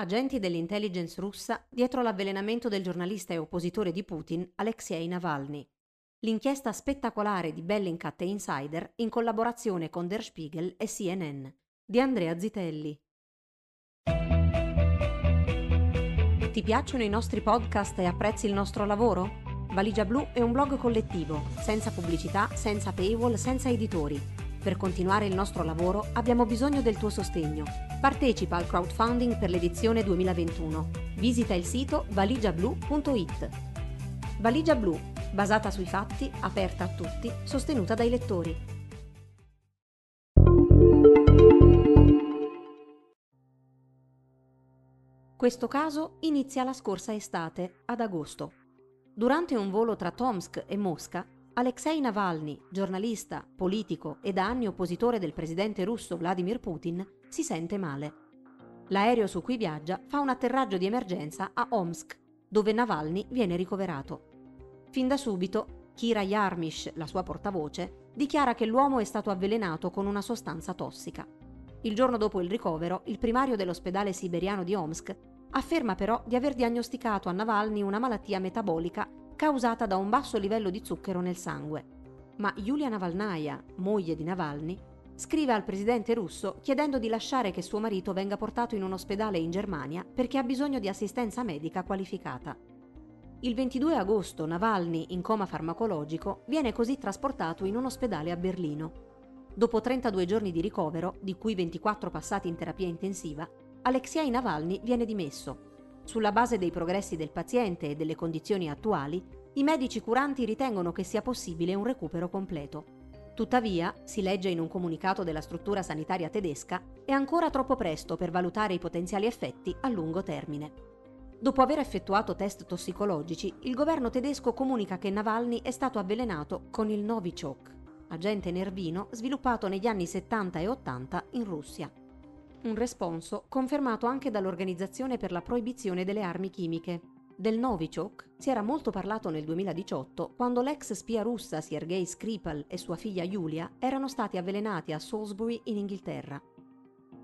Agenti dell'intelligence russa dietro l'avvelenamento del giornalista e oppositore di Putin Alexei Navalny. L'inchiesta spettacolare di Bellingcat e Insider in collaborazione con Der Spiegel e CNN di Andrea Zitelli. Ti piacciono i nostri podcast e apprezzi il nostro lavoro? Valigia Blu è un blog collettivo, senza pubblicità, senza paywall, senza editori. Per continuare il nostro lavoro abbiamo bisogno del tuo sostegno. Partecipa al crowdfunding per l'edizione 2021. Visita il sito valigiablu.it. Valigia Blu, basata sui fatti, aperta a tutti, sostenuta dai lettori. Questo caso inizia la scorsa estate, ad agosto. Durante un volo tra Tomsk e Mosca, Alexei Navalny, giornalista, politico e da anni oppositore del presidente russo Vladimir Putin, si sente male. L'aereo su cui viaggia fa un atterraggio di emergenza a Omsk, dove Navalny viene ricoverato. Fin da subito, Kira Yarmish, la sua portavoce, dichiara che l'uomo è stato avvelenato con una sostanza tossica. Il giorno dopo il ricovero, il primario dell'ospedale siberiano di Omsk Afferma però di aver diagnosticato a Navalny una malattia metabolica causata da un basso livello di zucchero nel sangue. Ma Yulia Navalnaya, moglie di Navalny, scrive al presidente russo chiedendo di lasciare che suo marito venga portato in un ospedale in Germania perché ha bisogno di assistenza medica qualificata. Il 22 agosto Navalny, in coma farmacologico, viene così trasportato in un ospedale a Berlino. Dopo 32 giorni di ricovero, di cui 24 passati in terapia intensiva, Alexei Navalny viene dimesso. Sulla base dei progressi del paziente e delle condizioni attuali, i medici curanti ritengono che sia possibile un recupero completo. Tuttavia, si legge in un comunicato della struttura sanitaria tedesca, è ancora troppo presto per valutare i potenziali effetti a lungo termine. Dopo aver effettuato test tossicologici, il governo tedesco comunica che Navalny è stato avvelenato con il Novichok, agente nervino sviluppato negli anni 70 e 80 in Russia un responso confermato anche dall'Organizzazione per la proibizione delle armi chimiche. Del Novichok si era molto parlato nel 2018 quando l'ex spia russa Sergei Skripal e sua figlia Yulia erano stati avvelenati a Salisbury in Inghilterra.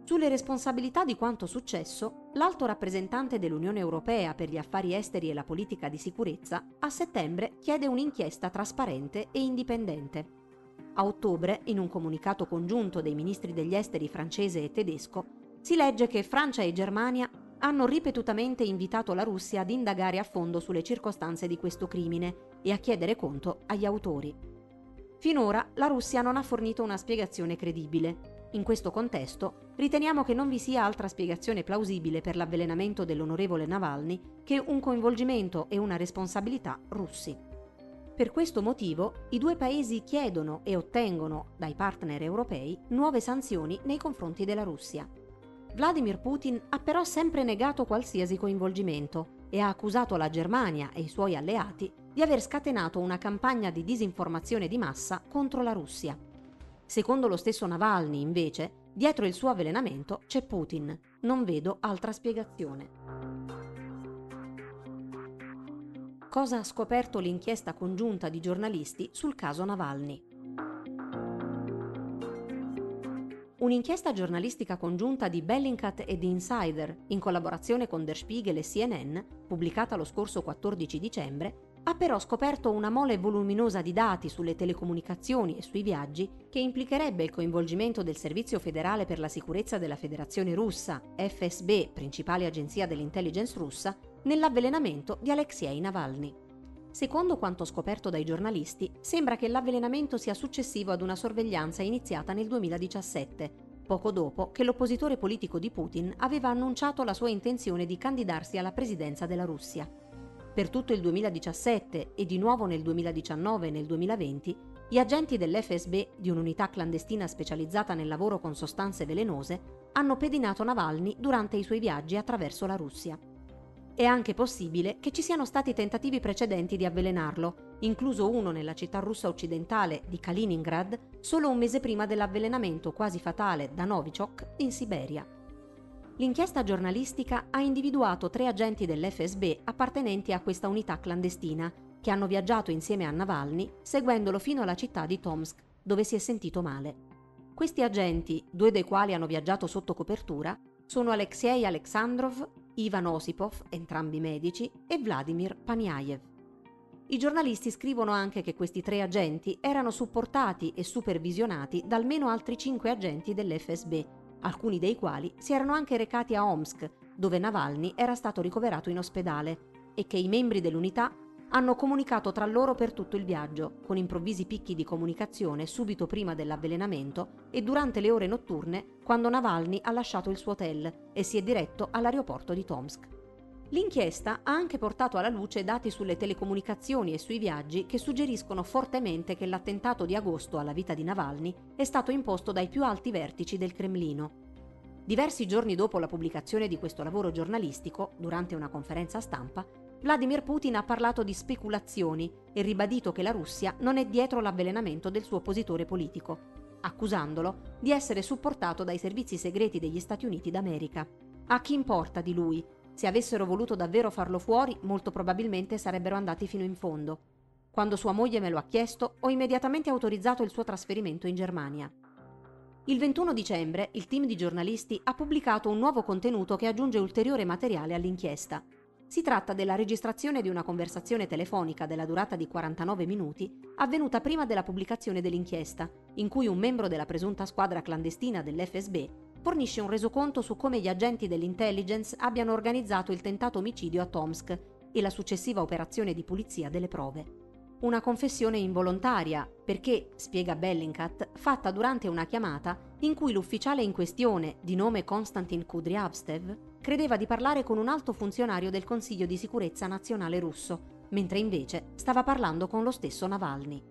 Sulle responsabilità di quanto successo, l'alto rappresentante dell'Unione Europea per gli affari esteri e la politica di sicurezza a settembre chiede un'inchiesta trasparente e indipendente. A ottobre, in un comunicato congiunto dei ministri degli esteri francese e tedesco, si legge che Francia e Germania hanno ripetutamente invitato la Russia ad indagare a fondo sulle circostanze di questo crimine e a chiedere conto agli autori. Finora la Russia non ha fornito una spiegazione credibile. In questo contesto riteniamo che non vi sia altra spiegazione plausibile per l'avvelenamento dell'onorevole Navalny che un coinvolgimento e una responsabilità russi. Per questo motivo i due paesi chiedono e ottengono dai partner europei nuove sanzioni nei confronti della Russia. Vladimir Putin ha però sempre negato qualsiasi coinvolgimento e ha accusato la Germania e i suoi alleati di aver scatenato una campagna di disinformazione di massa contro la Russia. Secondo lo stesso Navalny, invece, dietro il suo avvelenamento c'è Putin. Non vedo altra spiegazione cosa ha scoperto l'inchiesta congiunta di giornalisti sul caso Navalny. Un'inchiesta giornalistica congiunta di Bellingcat e di Insider, in collaborazione con Der Spiegel e CNN, pubblicata lo scorso 14 dicembre, ha però scoperto una mole voluminosa di dati sulle telecomunicazioni e sui viaggi che implicherebbe il coinvolgimento del Servizio federale per la sicurezza della Federazione russa, FSB, principale agenzia dell'intelligence russa, nell'avvelenamento di Alexei Navalny. Secondo quanto scoperto dai giornalisti, sembra che l'avvelenamento sia successivo ad una sorveglianza iniziata nel 2017, poco dopo che l'oppositore politico di Putin aveva annunciato la sua intenzione di candidarsi alla presidenza della Russia. Per tutto il 2017 e di nuovo nel 2019 e nel 2020, gli agenti dell'FSB, di un'unità clandestina specializzata nel lavoro con sostanze velenose, hanno pedinato Navalny durante i suoi viaggi attraverso la Russia. È anche possibile che ci siano stati tentativi precedenti di avvelenarlo, incluso uno nella città russa occidentale di Kaliningrad solo un mese prima dell'avvelenamento quasi fatale da Novichok in Siberia. L'inchiesta giornalistica ha individuato tre agenti dell'FSB appartenenti a questa unità clandestina, che hanno viaggiato insieme a Navalny, seguendolo fino alla città di Tomsk, dove si è sentito male. Questi agenti, due dei quali hanno viaggiato sotto copertura, sono Alexei Alexandrov Ivan Osipov, entrambi medici, e Vladimir Paniaev. I giornalisti scrivono anche che questi tre agenti erano supportati e supervisionati da almeno altri cinque agenti dell'FSB, alcuni dei quali si erano anche recati a Omsk, dove Navalny era stato ricoverato in ospedale, e che i membri dell'unità hanno comunicato tra loro per tutto il viaggio, con improvvisi picchi di comunicazione subito prima dell'avvelenamento e durante le ore notturne quando Navalny ha lasciato il suo hotel e si è diretto all'aeroporto di Tomsk. L'inchiesta ha anche portato alla luce dati sulle telecomunicazioni e sui viaggi che suggeriscono fortemente che l'attentato di agosto alla vita di Navalny è stato imposto dai più alti vertici del Cremlino. Diversi giorni dopo la pubblicazione di questo lavoro giornalistico, durante una conferenza stampa, Vladimir Putin ha parlato di speculazioni e ribadito che la Russia non è dietro l'avvelenamento del suo oppositore politico, accusandolo di essere supportato dai servizi segreti degli Stati Uniti d'America. A chi importa di lui? Se avessero voluto davvero farlo fuori, molto probabilmente sarebbero andati fino in fondo. Quando sua moglie me lo ha chiesto, ho immediatamente autorizzato il suo trasferimento in Germania. Il 21 dicembre il team di giornalisti ha pubblicato un nuovo contenuto che aggiunge ulteriore materiale all'inchiesta. Si tratta della registrazione di una conversazione telefonica della durata di 49 minuti, avvenuta prima della pubblicazione dell'inchiesta, in cui un membro della presunta squadra clandestina dell'FSB fornisce un resoconto su come gli agenti dell'intelligence abbiano organizzato il tentato omicidio a Tomsk e la successiva operazione di pulizia delle prove. Una confessione involontaria, perché, spiega Bellingcat, fatta durante una chiamata in cui l'ufficiale in questione, di nome Konstantin Kudryavstev, credeva di parlare con un alto funzionario del Consiglio di sicurezza nazionale russo, mentre invece stava parlando con lo stesso Navalny.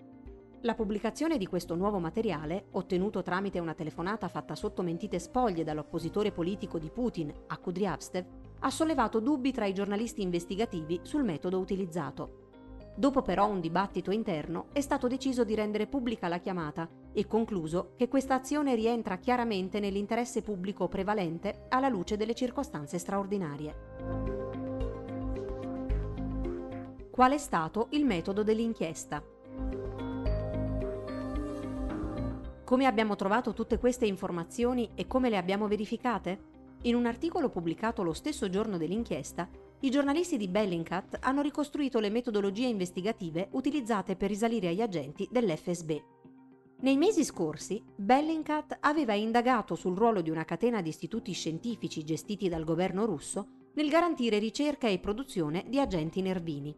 La pubblicazione di questo nuovo materiale, ottenuto tramite una telefonata fatta sotto mentite spoglie dall'oppositore politico di Putin a Kudryavstev, ha sollevato dubbi tra i giornalisti investigativi sul metodo utilizzato. Dopo però un dibattito interno è stato deciso di rendere pubblica la chiamata e concluso che questa azione rientra chiaramente nell'interesse pubblico prevalente alla luce delle circostanze straordinarie. Qual è stato il metodo dell'inchiesta? Come abbiamo trovato tutte queste informazioni e come le abbiamo verificate? In un articolo pubblicato lo stesso giorno dell'inchiesta, i giornalisti di Bellingcat hanno ricostruito le metodologie investigative utilizzate per risalire agli agenti dell'FSB. Nei mesi scorsi, Bellingcat aveva indagato sul ruolo di una catena di istituti scientifici gestiti dal governo russo nel garantire ricerca e produzione di agenti nervini.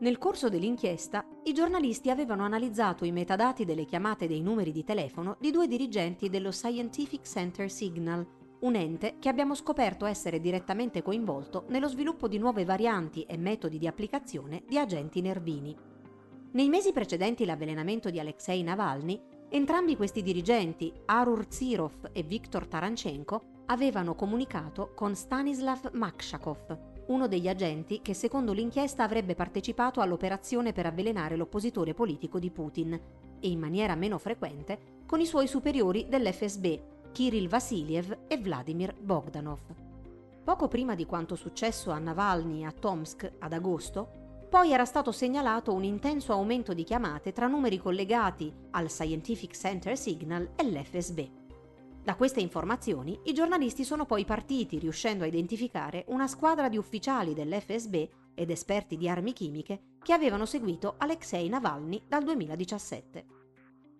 Nel corso dell'inchiesta, i giornalisti avevano analizzato i metadati delle chiamate dei numeri di telefono di due dirigenti dello Scientific Center Signal, un ente che abbiamo scoperto essere direttamente coinvolto nello sviluppo di nuove varianti e metodi di applicazione di agenti nervini. Nei mesi precedenti l'avvelenamento di Alexei Navalny, entrambi questi dirigenti, Arur Zirov e Viktor Taranchenko, avevano comunicato con Stanislav Makshakov, uno degli agenti che secondo l'inchiesta avrebbe partecipato all'operazione per avvelenare l'oppositore politico di Putin, e in maniera meno frequente con i suoi superiori dell'FSB, Kirill Vasiliev e Vladimir Bogdanov. Poco prima di quanto successo a Navalny a Tomsk ad agosto, poi era stato segnalato un intenso aumento di chiamate tra numeri collegati al Scientific Center Signal e l'FSB. Da queste informazioni i giornalisti sono poi partiti riuscendo a identificare una squadra di ufficiali dell'FSB ed esperti di armi chimiche che avevano seguito Alexei Navalny dal 2017.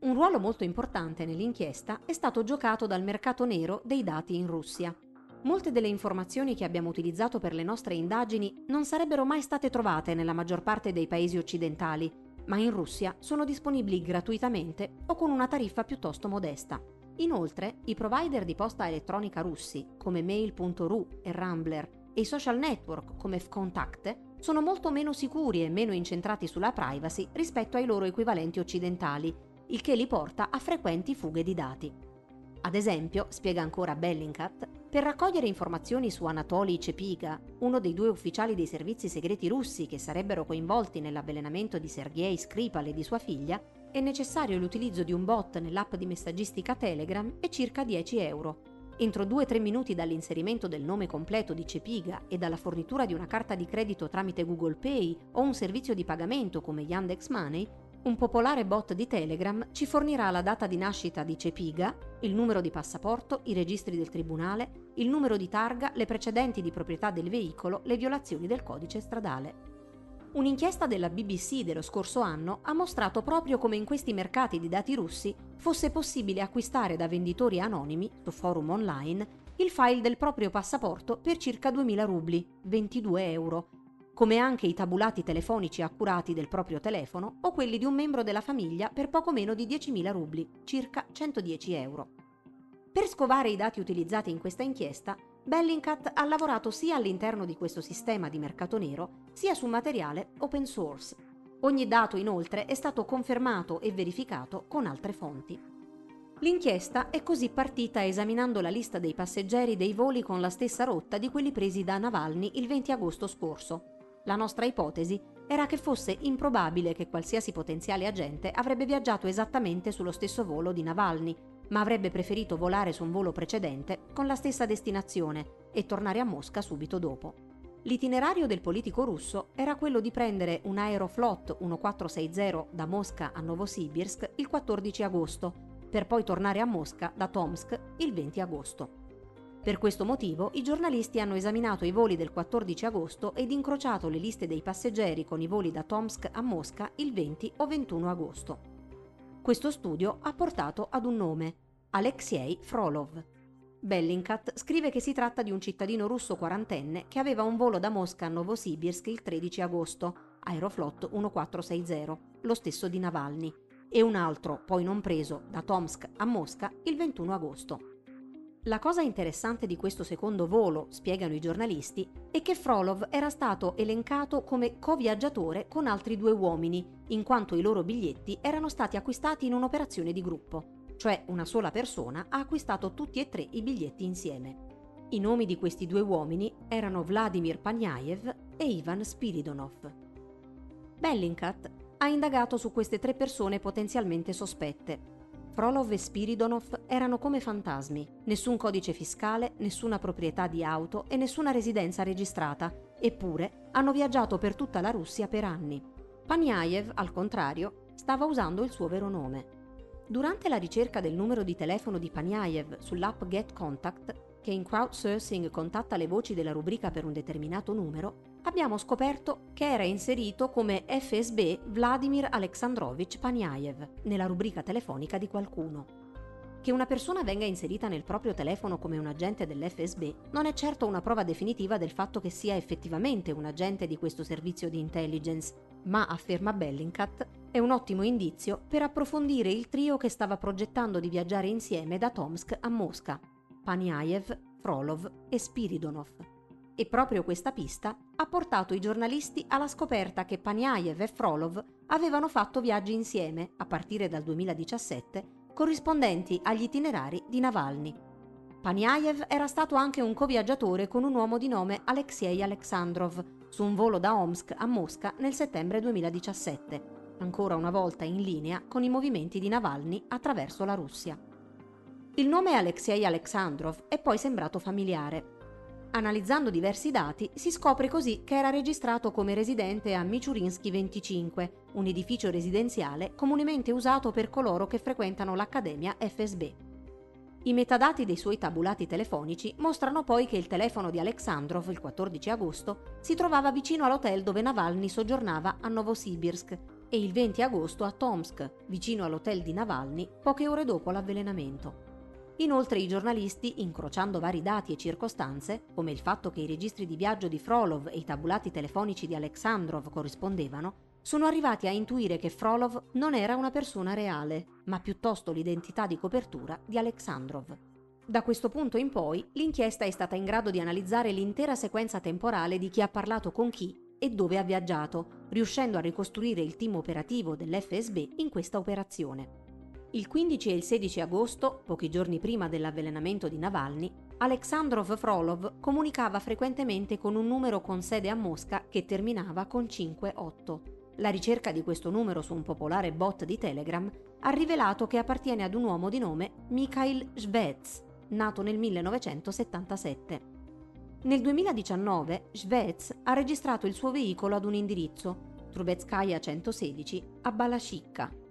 Un ruolo molto importante nell'inchiesta è stato giocato dal mercato nero dei dati in Russia. Molte delle informazioni che abbiamo utilizzato per le nostre indagini non sarebbero mai state trovate nella maggior parte dei paesi occidentali, ma in Russia sono disponibili gratuitamente o con una tariffa piuttosto modesta. Inoltre, i provider di posta elettronica russi, come Mail.ru e Rambler, e i social network come Vkontakte, sono molto meno sicuri e meno incentrati sulla privacy rispetto ai loro equivalenti occidentali il che li porta a frequenti fughe di dati. Ad esempio, spiega ancora Bellingcat, per raccogliere informazioni su Anatoly Cepiga, uno dei due ufficiali dei servizi segreti russi che sarebbero coinvolti nell'avvelenamento di Sergei Skripal e di sua figlia, è necessario l'utilizzo di un bot nell'app di messaggistica Telegram e circa 10 euro. Entro 2-3 minuti dall'inserimento del nome completo di Cepiga e dalla fornitura di una carta di credito tramite Google Pay o un servizio di pagamento come Yandex Money, Un popolare bot di Telegram ci fornirà la data di nascita di Cepiga, il numero di passaporto, i registri del tribunale, il numero di targa, le precedenti di proprietà del veicolo, le violazioni del codice stradale. Un'inchiesta della BBC dello scorso anno ha mostrato proprio come in questi mercati di dati russi fosse possibile acquistare da venditori anonimi, su forum online, il file del proprio passaporto per circa 2000 rubli, 22 euro, come anche i tabulati telefonici accurati del proprio telefono o quelli di un membro della famiglia per poco meno di 10.000 rubli, circa 110 euro. Per scovare i dati utilizzati in questa inchiesta, Bellingcat ha lavorato sia all'interno di questo sistema di mercato nero, sia su materiale open source. Ogni dato inoltre è stato confermato e verificato con altre fonti. L'inchiesta è così partita esaminando la lista dei passeggeri dei voli con la stessa rotta di quelli presi da Navalny il 20 agosto scorso, la nostra ipotesi era che fosse improbabile che qualsiasi potenziale agente avrebbe viaggiato esattamente sullo stesso volo di Navalny, ma avrebbe preferito volare su un volo precedente con la stessa destinazione e tornare a Mosca subito dopo. L'itinerario del politico russo era quello di prendere un Aeroflot 1460 da Mosca a Novosibirsk il 14 agosto, per poi tornare a Mosca da Tomsk il 20 agosto. Per questo motivo i giornalisti hanno esaminato i voli del 14 agosto ed incrociato le liste dei passeggeri con i voli da Tomsk a Mosca il 20 o 21 agosto. Questo studio ha portato ad un nome, Alexei Frolov. Bellingcat scrive che si tratta di un cittadino russo quarantenne che aveva un volo da Mosca a Novosibirsk il 13 agosto, Aeroflot 1460, lo stesso di Navalny, e un altro, poi non preso, da Tomsk a Mosca il 21 agosto. La cosa interessante di questo secondo volo, spiegano i giornalisti, è che Frolov era stato elencato come co-viaggiatore con altri due uomini, in quanto i loro biglietti erano stati acquistati in un'operazione di gruppo, cioè una sola persona ha acquistato tutti e tre i biglietti insieme. I nomi di questi due uomini erano Vladimir Pagnaev e Ivan Spiridonov. Bellingcat ha indagato su queste tre persone potenzialmente sospette Frolov e Spiridonov erano come fantasmi, nessun codice fiscale, nessuna proprietà di auto e nessuna residenza registrata, eppure hanno viaggiato per tutta la Russia per anni. Paniaev, al contrario, stava usando il suo vero nome. Durante la ricerca del numero di telefono di Paniaev sull'app Get Contact, che in crowdsourcing contatta le voci della rubrica per un determinato numero, abbiamo scoperto che era inserito come FSB Vladimir Alexandrovich Paniaev nella rubrica telefonica di qualcuno. Che una persona venga inserita nel proprio telefono come un agente dell'FSB non è certo una prova definitiva del fatto che sia effettivamente un agente di questo servizio di intelligence, ma, afferma Bellingcat, è un ottimo indizio per approfondire il trio che stava progettando di viaggiare insieme da Tomsk a Mosca, Paniaev, Frolov e Spiridonov. E proprio questa pista ha portato i giornalisti alla scoperta che Paniaev e Frolov avevano fatto viaggi insieme, a partire dal 2017, corrispondenti agli itinerari di Navalny. Paniaev era stato anche un co-viaggiatore con un uomo di nome Alexei Alexandrov su un volo da Omsk a Mosca nel settembre 2017, ancora una volta in linea con i movimenti di Navalny attraverso la Russia. Il nome Alexei Alexandrov è poi sembrato familiare, Analizzando diversi dati, si scopre così che era registrato come residente a Michurinsky 25, un edificio residenziale comunemente usato per coloro che frequentano l'Accademia FSB. I metadati dei suoi tabulati telefonici mostrano poi che il telefono di Alexandrov il 14 agosto si trovava vicino all'hotel dove Navalny soggiornava a Novosibirsk e il 20 agosto a Tomsk, vicino all'hotel di Navalny, poche ore dopo l'avvelenamento. Inoltre i giornalisti, incrociando vari dati e circostanze, come il fatto che i registri di viaggio di Frolov e i tabulati telefonici di Alexandrov corrispondevano, sono arrivati a intuire che Frolov non era una persona reale, ma piuttosto l'identità di copertura di Alexandrov. Da questo punto in poi, l'inchiesta è stata in grado di analizzare l'intera sequenza temporale di chi ha parlato con chi e dove ha viaggiato, riuscendo a ricostruire il team operativo dell'FSB in questa operazione. Il 15 e il 16 agosto, pochi giorni prima dell'avvelenamento di Navalny, Alexandrov Frolov comunicava frequentemente con un numero con sede a Mosca che terminava con 58. La ricerca di questo numero su un popolare bot di Telegram ha rivelato che appartiene ad un uomo di nome Mikhail Shvets, nato nel 1977. Nel 2019 Shvets ha registrato il suo veicolo ad un indirizzo Trubetskaya 116, a Balashikka.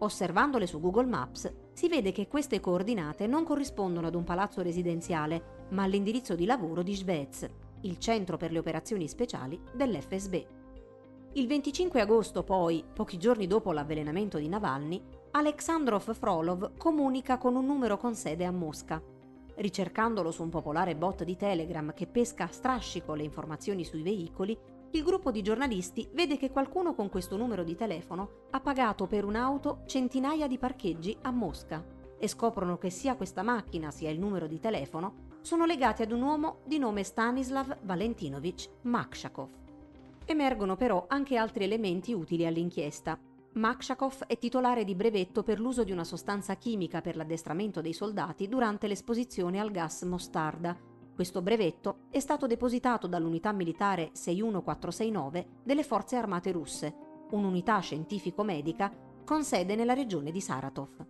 Osservandole su Google Maps si vede che queste coordinate non corrispondono ad un palazzo residenziale, ma all'indirizzo di lavoro di Svez, il centro per le operazioni speciali dell'FSB. Il 25 agosto poi, pochi giorni dopo l'avvelenamento di Navalny, Alexandrov Frolov comunica con un numero con sede a Mosca. Ricercandolo su un popolare bot di Telegram che pesca a strascico le informazioni sui veicoli, il gruppo di giornalisti vede che qualcuno con questo numero di telefono ha pagato per un'auto centinaia di parcheggi a Mosca e scoprono che sia questa macchina sia il numero di telefono sono legati ad un uomo di nome Stanislav Valentinovich Makshakov. Emergono però anche altri elementi utili all'inchiesta. Makshakov è titolare di brevetto per l'uso di una sostanza chimica per l'addestramento dei soldati durante l'esposizione al gas mostarda. Questo brevetto è stato depositato dall'unità militare 61469 delle forze armate russe, un'unità scientifico-medica con sede nella regione di Saratov.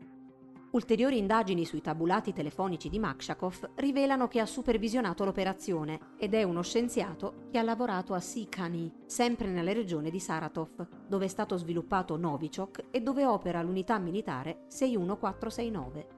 Ulteriori indagini sui tabulati telefonici di Makshakov rivelano che ha supervisionato l'operazione ed è uno scienziato che ha lavorato a Sikani, sempre nella regione di Saratov, dove è stato sviluppato Novichok e dove opera l'unità militare 61469.